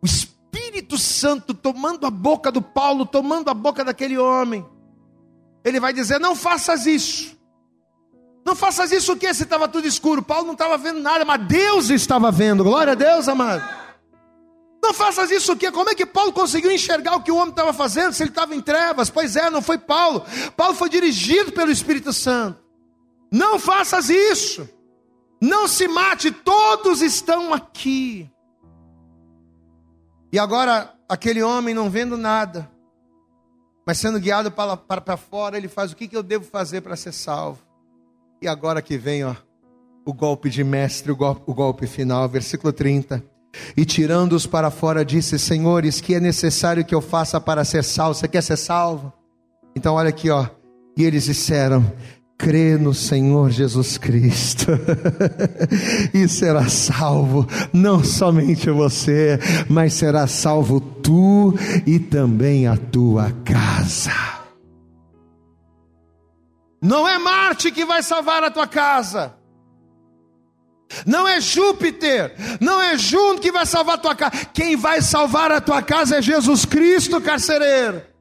o Espírito Santo tomando a boca do Paulo, tomando a boca daquele homem, ele vai dizer: não faças isso. Não faças isso o que se estava tudo escuro. Paulo não estava vendo nada, mas Deus estava vendo. Glória a Deus, amado. Não faças isso o que? Como é que Paulo conseguiu enxergar o que o homem estava fazendo se ele estava em trevas? Pois é, não foi Paulo. Paulo foi dirigido pelo Espírito Santo. Não faças isso. Não se mate, todos estão aqui. E agora, aquele homem não vendo nada, mas sendo guiado para, para, para fora, ele faz o que, que eu devo fazer para ser salvo. E agora que vem ó, o golpe de mestre, o golpe, o golpe final, versículo 30. E tirando-os para fora, disse: Senhores, que é necessário que eu faça para ser salvo? Você quer ser salvo? Então, olha aqui, ó. E eles disseram: crê no Senhor Jesus Cristo e será salvo, não somente você, mas será salvo tu e também a tua casa. Não é Marte que vai salvar a tua casa. Não é Júpiter, não é Juno que vai salvar a tua casa. Quem vai salvar a tua casa é Jesus Cristo, carcereiro.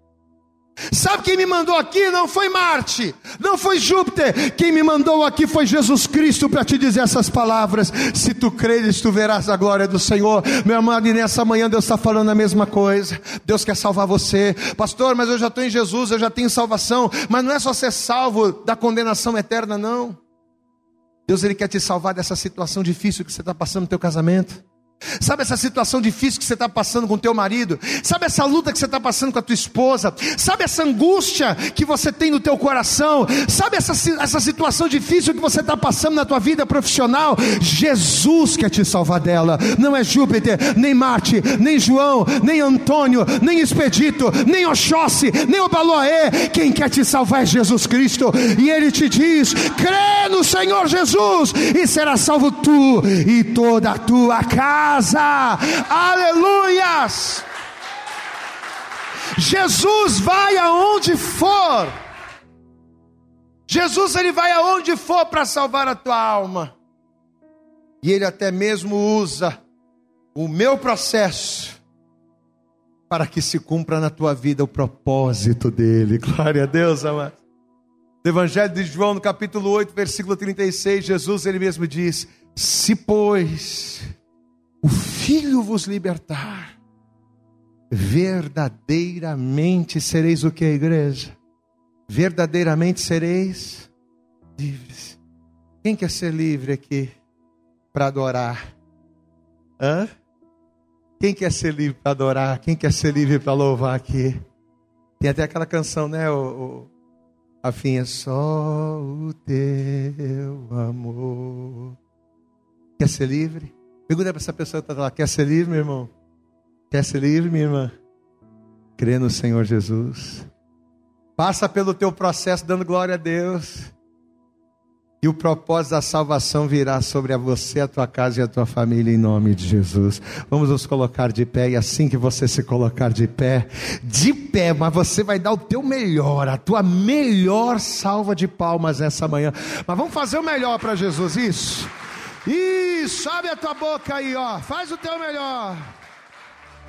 Sabe quem me mandou aqui? Não foi Marte, não foi Júpiter. Quem me mandou aqui foi Jesus Cristo para te dizer essas palavras. Se tu creres, tu verás a glória do Senhor. Meu amado, e nessa manhã Deus está falando a mesma coisa. Deus quer salvar você, pastor. Mas eu já estou em Jesus, eu já tenho salvação. Mas não é só ser salvo da condenação eterna, não. Deus ele quer te salvar dessa situação difícil que você está passando no teu casamento. Sabe essa situação difícil que você está passando com teu marido? Sabe essa luta que você está passando com a tua esposa? Sabe essa angústia que você tem no teu coração? Sabe essa, essa situação difícil que você está passando na tua vida profissional? Jesus quer te salvar dela. Não é Júpiter, nem Marte, nem João, nem Antônio, nem Expedito, nem Oxóssi, nem Obaloaê. Quem quer te salvar é Jesus Cristo. E Ele te diz: crê no Senhor Jesus e será salvo tu e toda a tua casa casa. Aleluias! Jesus vai aonde for. Jesus ele vai aonde for para salvar a tua alma. E ele até mesmo usa o meu processo para que se cumpra na tua vida o propósito dele. Glória a Deus, amado. No Evangelho de João, no capítulo 8, versículo 36, Jesus ele mesmo diz: Se pois Filho vos libertar, verdadeiramente sereis o que, igreja? Verdadeiramente sereis livres. Quem quer ser livre aqui para adorar? Hã? Quem quer ser livre para adorar? Quem quer ser livre para louvar aqui? Tem até aquela canção, né? O, o, é só o teu amor. Quer ser livre? Pergunta para essa pessoa que está lá: quer ser livre, meu irmão? Quer ser livre, minha irmã? Crê no Senhor Jesus. Passa pelo teu processo dando glória a Deus. E o propósito da salvação virá sobre a você, a tua casa e a tua família, em nome de Jesus. Vamos nos colocar de pé, e assim que você se colocar de pé, de pé, mas você vai dar o teu melhor, a tua melhor salva de palmas essa manhã. Mas vamos fazer o melhor para Jesus, isso. Isso, abre a tua boca aí, ó. Faz o teu melhor.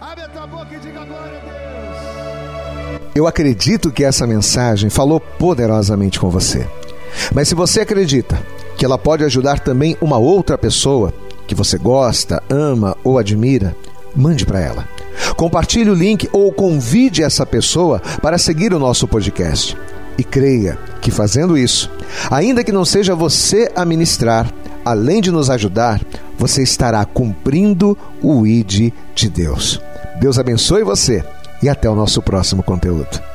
Abre a tua boca e diga glória a Deus. Eu acredito que essa mensagem falou poderosamente com você. Mas se você acredita que ela pode ajudar também uma outra pessoa que você gosta, ama ou admira, mande para ela. Compartilhe o link ou convide essa pessoa para seguir o nosso podcast. E creia que fazendo isso, ainda que não seja você a ministrar, além de nos ajudar, você estará cumprindo o ID de Deus. Deus abençoe você e até o nosso próximo conteúdo.